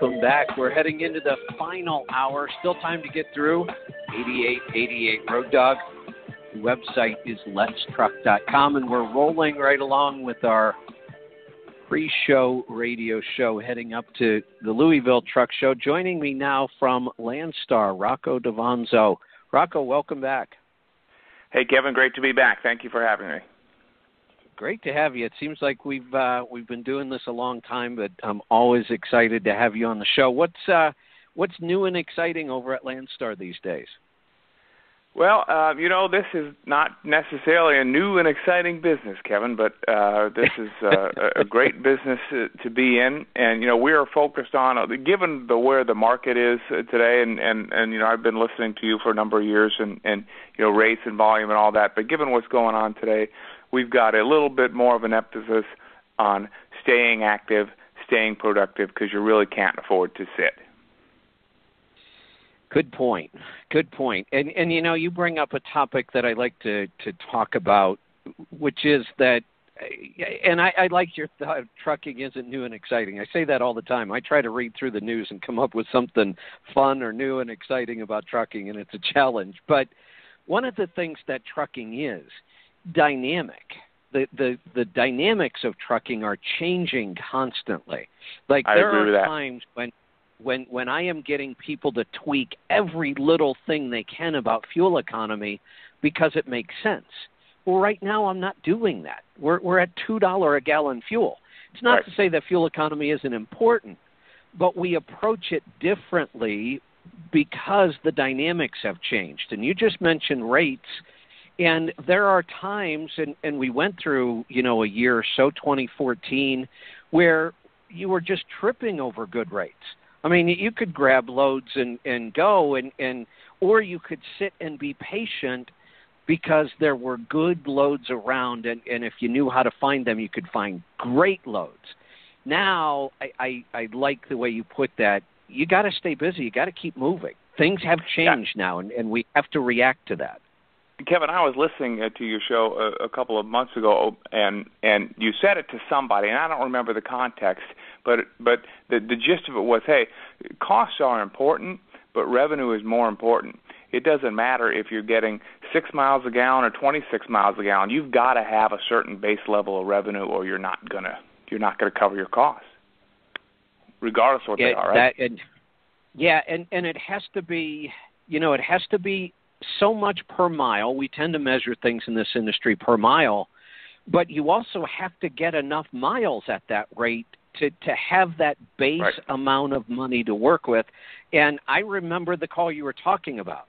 Welcome back. We're heading into the final hour. Still time to get through. 8888 Road Dog. The website is letstruck.com, and we're rolling right along with our pre show radio show heading up to the Louisville Truck Show. Joining me now from Landstar, Rocco Davanzo. Rocco, welcome back. Hey, Kevin, great to be back. Thank you for having me. Great to have you. It seems like we've uh, we've been doing this a long time, but I'm always excited to have you on the show. What's uh, what's new and exciting over at Landstar these days? Well, uh, you know, this is not necessarily a new and exciting business, Kevin, but uh, this is uh, a great business to be in. And you know, we are focused on, uh, given the where the market is uh, today, and and and you know, I've been listening to you for a number of years, and and you know, rates and volume and all that. But given what's going on today, we've got a little bit more of an emphasis on staying active, staying productive, because you really can't afford to sit. Good point. Good point. And and you know, you bring up a topic that I like to to talk about, which is that and I, I like your thought. Trucking isn't new and exciting. I say that all the time. I try to read through the news and come up with something fun or new and exciting about trucking, and it's a challenge. But one of the things that trucking is dynamic. The, the the dynamics of trucking are changing constantly. Like I there are times when when when I am getting people to tweak every little thing they can about fuel economy because it makes sense. Well, right now I'm not doing that. We're we're at two dollar a gallon fuel. It's not right. to say that fuel economy isn't important, but we approach it differently because the dynamics have changed. And you just mentioned rates and there are times, and, and we went through, you know, a year or so, 2014, where you were just tripping over good rates. I mean, you could grab loads and, and go, and, and or you could sit and be patient because there were good loads around, and, and if you knew how to find them, you could find great loads. Now, I, I, I like the way you put that. You got to stay busy. You got to keep moving. Things have changed yeah. now, and, and we have to react to that. Kevin, I was listening uh, to your show a, a couple of months ago, and and you said it to somebody, and I don't remember the context, but but the the gist of it was, hey, costs are important, but revenue is more important. It doesn't matter if you're getting six miles a gallon or 26 miles a gallon. You've got to have a certain base level of revenue, or you're not gonna you're not gonna cover your costs, regardless of what yeah, they are. Right? That, and, yeah, and and it has to be, you know, it has to be so much per mile. We tend to measure things in this industry per mile, but you also have to get enough miles at that rate to to have that base right. amount of money to work with. And I remember the call you were talking about.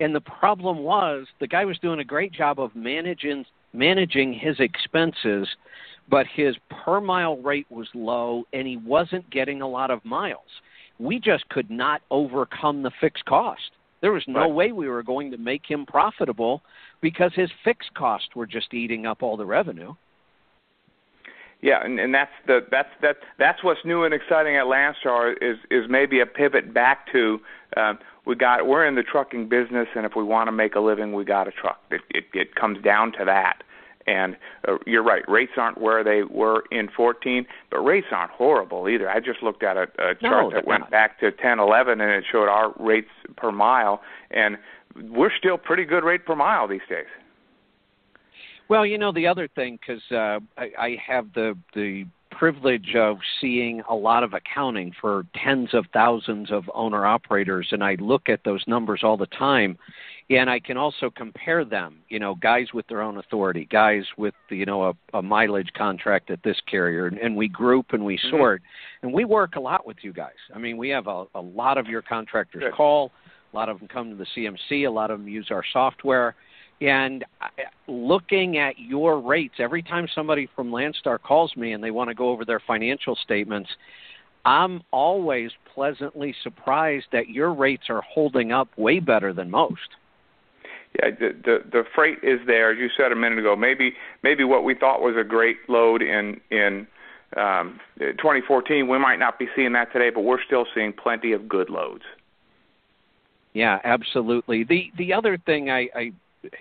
And the problem was the guy was doing a great job of managing managing his expenses, but his per mile rate was low and he wasn't getting a lot of miles. We just could not overcome the fixed cost. There was no right. way we were going to make him profitable because his fixed costs were just eating up all the revenue. Yeah, and, and that's the that's that that's what's new and exciting at Landstar is is maybe a pivot back to uh, we got we're in the trucking business, and if we want to make a living, we got a truck. It it, it comes down to that. And uh, you're right, rates aren't where they were in 14, but rates aren't horrible either. I just looked at a, a chart no, that went not. back to 10, 11, and it showed our rates per mile, and we're still pretty good rate per mile these days. Well, you know the other thing because uh, I, I have the the privilege of seeing a lot of accounting for tens of thousands of owner operators, and I look at those numbers all the time, and I can also compare them. You know, guys with their own authority, guys with you know a, a mileage contract at this carrier, and, and we group and we Mhm. sort, and we work a lot with you guys. I mean, we have a, a lot of your contractors Good. call, a lot of them come to the CMC, a lot of them use our software. And looking at your rates, every time somebody from Landstar calls me and they want to go over their financial statements, I'm always pleasantly surprised that your rates are holding up way better than most. Yeah, the, the the freight is there, as you said a minute ago. Maybe maybe what we thought was a great load in in um, 2014, we might not be seeing that today, but we're still seeing plenty of good loads. Yeah, absolutely. The the other thing I, I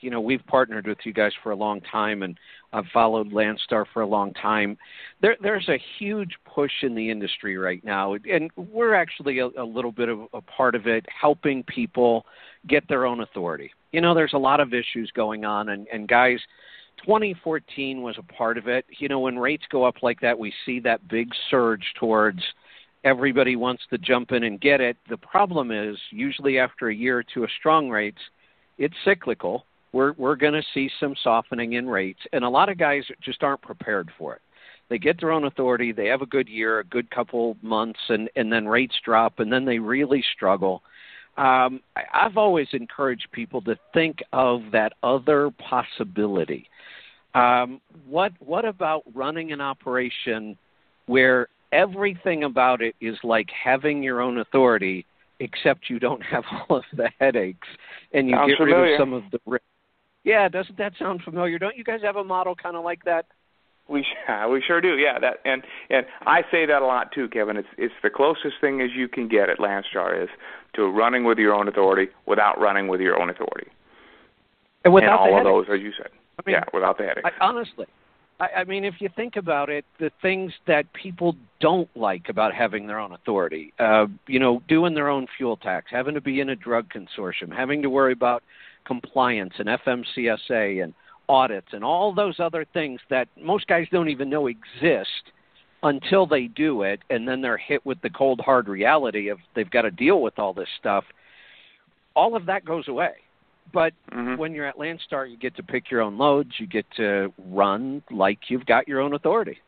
you know we've partnered with you guys for a long time, and I've followed Landstar for a long time. There, there's a huge push in the industry right now, and we're actually a, a little bit of a part of it, helping people get their own authority. You know, there's a lot of issues going on, and, and guys. 2014 was a part of it. You know, when rates go up like that, we see that big surge towards everybody wants to jump in and get it. The problem is usually after a year or two of strong rates, it's cyclical. We're we're going to see some softening in rates, and a lot of guys just aren't prepared for it. They get their own authority, they have a good year, a good couple months, and and then rates drop, and then they really struggle. Um, I, I've always encouraged people to think of that other possibility. Um, what what about running an operation where everything about it is like having your own authority, except you don't have all of the headaches and you Sounds get familiar. rid of some of the risk. Yeah, doesn't that sound familiar? Don't you guys have a model kind of like that? We we sure do, yeah. That and and I say that a lot too, Kevin. It's it's the closest thing as you can get at Landstar is to running with your own authority without running with your own authority. And without and all the of those, as you said. I mean, yeah, without the headaches. I, honestly, I, I mean, if you think about it, the things that people don't like about having their own authority, uh, you know, doing their own fuel tax, having to be in a drug consortium, having to worry about compliance and FMCSA and audits and all those other things that most guys don't even know exist until they do it, and then they're hit with the cold hard reality of they've got to deal with all this stuff. All of that goes away. But Mhm. when you're at Landstar, you get to pick your own loads. You get to run like you've got your own authority.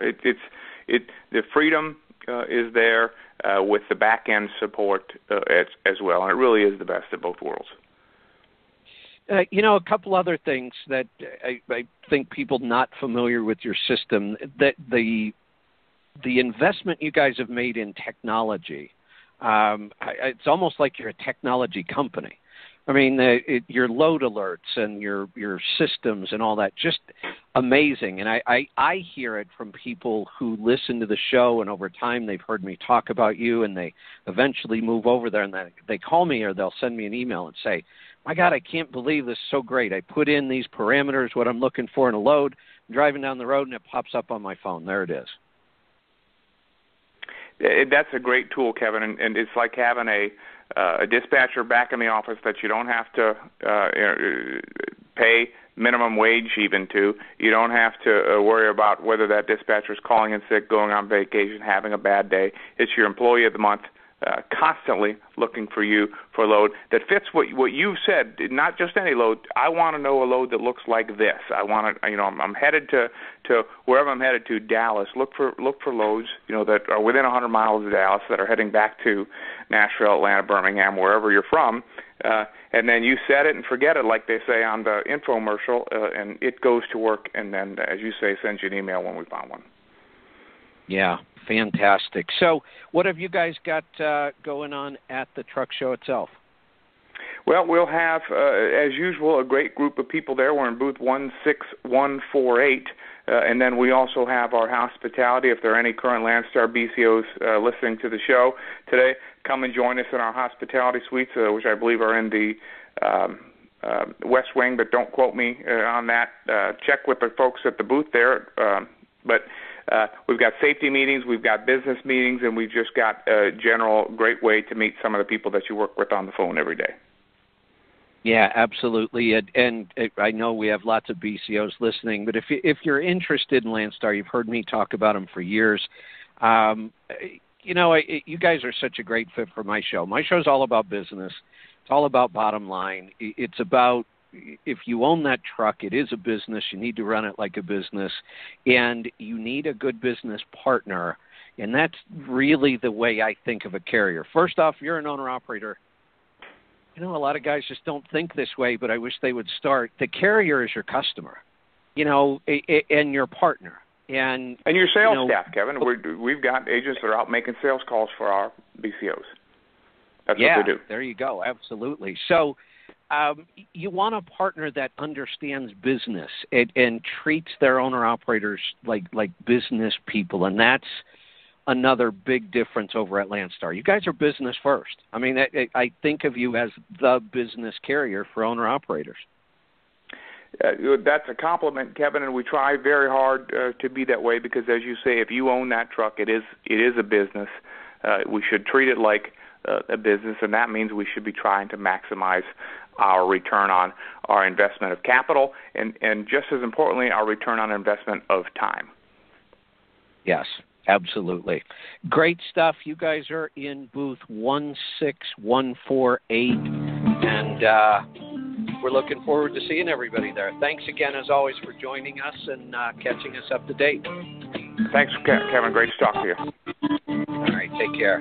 It, it's it the freedom uh, is there uh, with the back end support uh, as as well, and it really is the best of both worlds. Uh, you know, a couple other things that I, I think people not familiar with your system that the the investment you guys have made in technology. Um, I, it's almost like you're a technology company. I mean, the, it, your load alerts and your your systems and all that just amazing. And I, I I hear it from people who listen to the show, and over time they've heard me talk about you, and they eventually move over there, and they they call me or they'll send me an email and say, "My God, I can't believe this is so great. I put in these parameters, what I'm looking for in a load, I'm driving down the road, and it pops up on my phone. There it is." It, that's a great tool, Kevin, and, and it's like having a uh, a dispatcher back in the office that you don't have to uh, pay minimum wage even to. You don't have to uh, worry about whether that dispatcher is calling in sick, going on vacation, having a bad day. It's your employee of the month. Uh, constantly looking for you for a load that fits what what you've said. Not just any load. I want to know a load that looks like this. I want to, you know, I'm, I'm headed to to wherever I'm headed to, Dallas. Look for look for loads, you know, that are within 100 miles of Dallas that are heading back to Nashville, Atlanta, Birmingham, wherever you're from. Uh, and then you set it and forget it, like they say on the infomercial, uh, and it goes to work. And then, as you say, sends you an email when we found one. Yeah, fantastic. So, what have you guys got uh, going on at the truck show itself? Well, we'll have, uh, as usual, a great group of people there. We're in booth 16148. Uh, and then we also have our hospitality. If there are any current Landstar BCOs uh, listening to the show today, come and join us in our hospitality suites, uh, which I believe are in the um, uh, West Wing, but don't quote me uh, on that. Uh, check with the folks at the booth there. Um, but uh, we've got safety meetings, we've got business meetings, and we've just got a general great way to meet some of the people that you work with on the phone every day. Yeah, absolutely. And, and I know we have lots of BCOs listening, but if you, if you're interested in Landstar, you've heard me talk about them for years. Um, you know, I, you guys are such a great fit for my show. My show's all about business. It's all about bottom line. It's about if you own that truck, it is a business. You need to run it like a business, and you need a good business partner. And that's really the way I think of a carrier. First off, you're an owner operator. You know, a lot of guys just don't think this way, but I wish they would start. The carrier is your customer, you know, and your partner. And and your sales you know, staff, Kevin. Oh. We're, we've got agents that are out making sales calls for our BCOs. That's yeah, what they do. There you go. Absolutely. So um, you want a partner that understands business and, and treats their owner operators like like business people, and that's another big difference over at Landstar. You guys are business first. I mean, I, I think of you as the business carrier for owner operators. Uh, that's a compliment, Kevin, and we try very hard uh, to be that way because, as you say, if you own that truck, it is it is a business. Uh, we should treat it like uh, a business, and that means we should be trying to maximize our return on our investment of capital, and and just as importantly, our return on investment of time. Yes, absolutely. Great stuff. You guys are in booth 16148, and uh, we're looking forward to seeing everybody there. Thanks again, as always, for joining us and uh, catching us up to date. Thanks, Kevin. Great to talk to you. All right, take care.